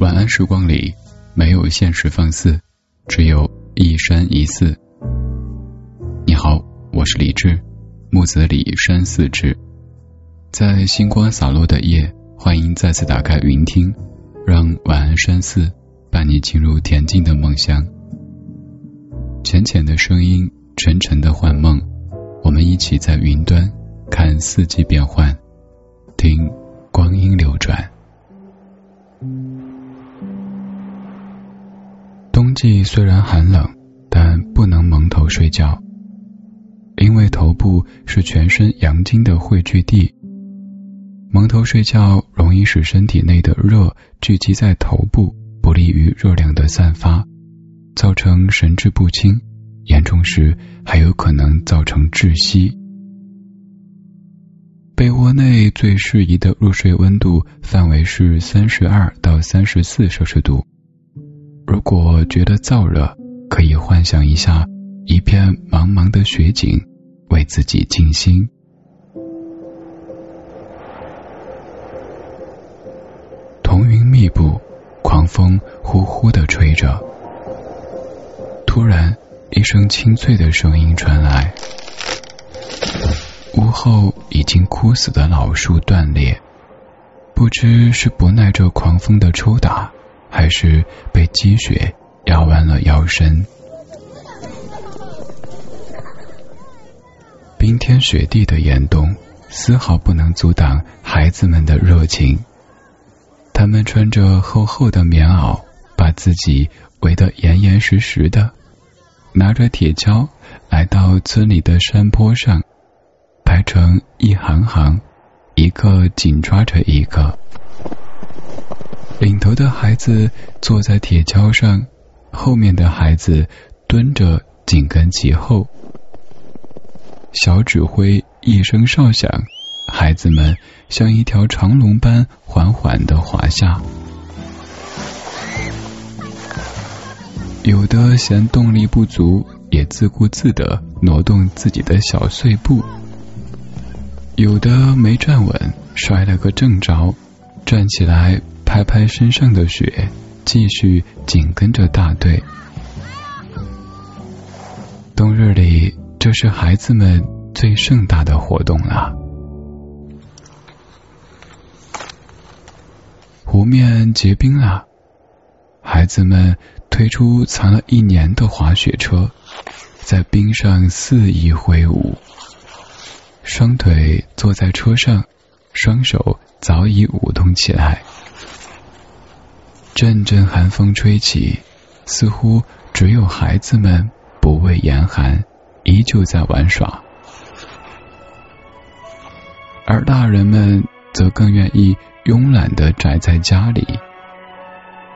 晚安时光里，没有现实放肆，只有一山一寺。你好，我是李志，木子李山寺志。在星光洒落的夜，欢迎再次打开云听，让晚安山寺伴你进入恬静的梦乡。浅浅的声音，沉沉的幻梦，我们一起在云端看四季变换，听光阴流季虽然寒冷，但不能蒙头睡觉，因为头部是全身阳经的汇聚地。蒙头睡觉容易使身体内的热聚集在头部，不利于热量的散发，造成神志不清，严重时还有可能造成窒息。被窝内最适宜的入睡温度范围是三十二到三十四摄氏度。如果觉得燥热，可以幻想一下一片茫茫的雪景，为自己静心。彤云密布，狂风呼呼的吹着。突然，一声清脆的声音传来，屋后已经枯死的老树断裂，不知是不耐这狂风的抽打。还是被积雪压弯了腰身，冰天雪地的严冬，丝毫不能阻挡孩子们的热情。他们穿着厚厚的棉袄，把自己围得严严实实的，拿着铁锹来到村里的山坡上，排成一行行，一个紧抓着一个。领头的孩子坐在铁锹上，后面的孩子蹲着紧跟其后。小指挥一声哨响，孩子们像一条长龙般缓缓的滑下。有的嫌动力不足，也自顾自的挪动自己的小碎步；有的没站稳，摔了个正着，站起来。拍拍身上的雪，继续紧跟着大队。冬日里，这是孩子们最盛大的活动了。湖面结冰了，孩子们推出藏了一年的滑雪车，在冰上肆意挥舞，双腿坐在车上，双手早已舞动起来。阵阵寒风吹起，似乎只有孩子们不畏严寒，依旧在玩耍，而大人们则更愿意慵懒的宅在家里。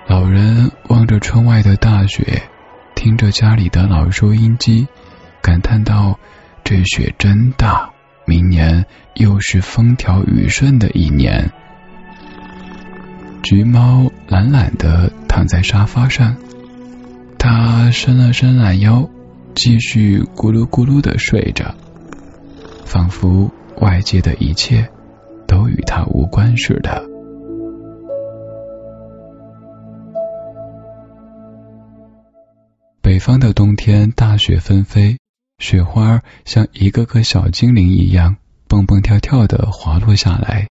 老人望着窗外的大雪，听着家里的老收音机，感叹道：“这雪真大，明年又是风调雨顺的一年。”橘猫懒懒的躺在沙发上，它伸了伸懒腰，继续咕噜咕噜的睡着，仿佛外界的一切都与它无关似的。北方的冬天，大雪纷飞，雪花像一个个小精灵一样，蹦蹦跳跳的滑落下来，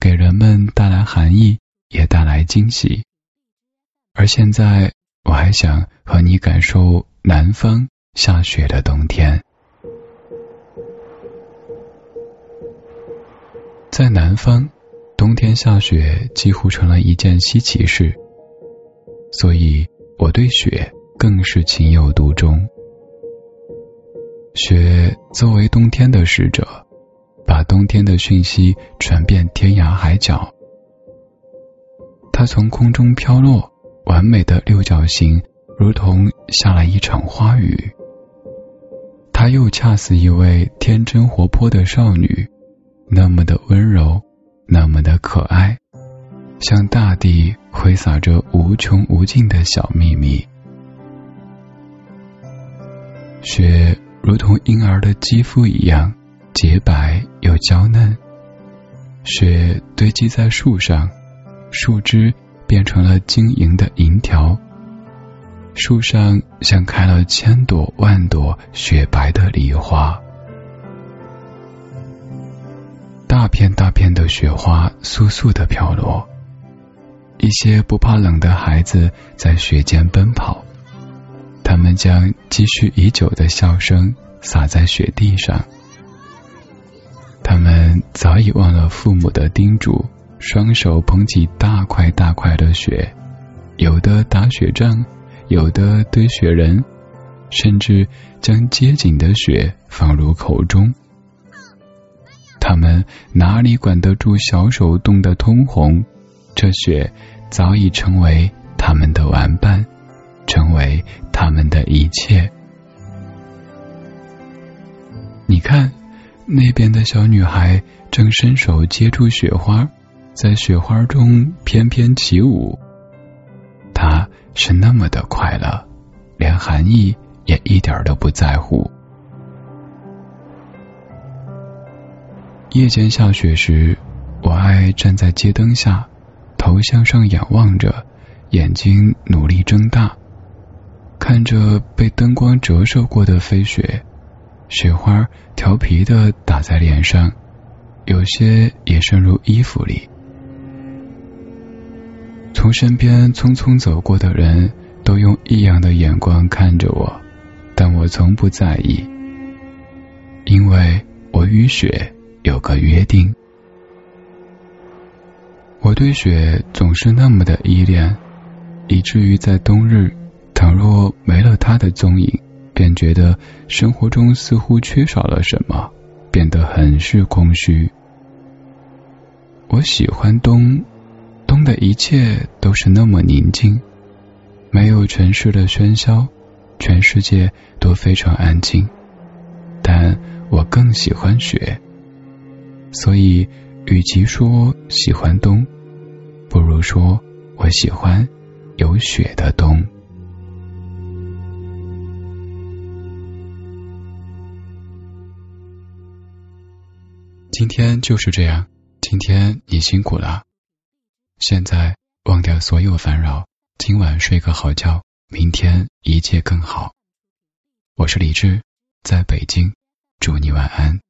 给人们带来寒意。也带来惊喜，而现在我还想和你感受南方下雪的冬天。在南方，冬天下雪几乎成了一件稀奇事，所以我对雪更是情有独钟。雪作为冬天的使者，把冬天的讯息传遍天涯海角。它从空中飘落，完美的六角形，如同下了一场花雨。它又恰似一位天真活泼的少女，那么的温柔，那么的可爱，向大地挥洒着无穷无尽的小秘密。雪如同婴儿的肌肤一样洁白又娇嫩，雪堆积在树上。树枝变成了晶莹的银条。树上像开了千朵万朵雪白的梨花，大片大片的雪花簌簌的飘落。一些不怕冷的孩子在雪间奔跑，他们将积蓄已久的笑声洒在雪地上。他们早已忘了父母的叮嘱，双手捧起大块大块的雪，有的打雪仗。有的堆雪人，甚至将结紧的雪放入口中。他们哪里管得住小手冻得通红？这雪早已成为他们的玩伴，成为他们的一切。你看，那边的小女孩正伸手接住雪花，在雪花中翩翩起舞。他。是那么的快乐，连寒意也一点都不在乎。夜间下雪时，我爱站在街灯下，头向上仰望着，眼睛努力睁大，看着被灯光折射过的飞雪，雪花调皮的打在脸上，有些也渗入衣服里。从身边匆匆走过的人都用异样的眼光看着我，但我从不在意，因为我与雪有个约定。我对雪总是那么的依恋，以至于在冬日，倘若没了它的踪影，便觉得生活中似乎缺少了什么，变得很是空虚。我喜欢冬。的一切都是那么宁静，没有城市的喧嚣，全世界都非常安静。但我更喜欢雪，所以与其说喜欢冬，不如说我喜欢有雪的冬。今天就是这样，今天你辛苦了。现在忘掉所有烦扰，今晚睡个好觉，明天一切更好。我是李志，在北京，祝你晚安。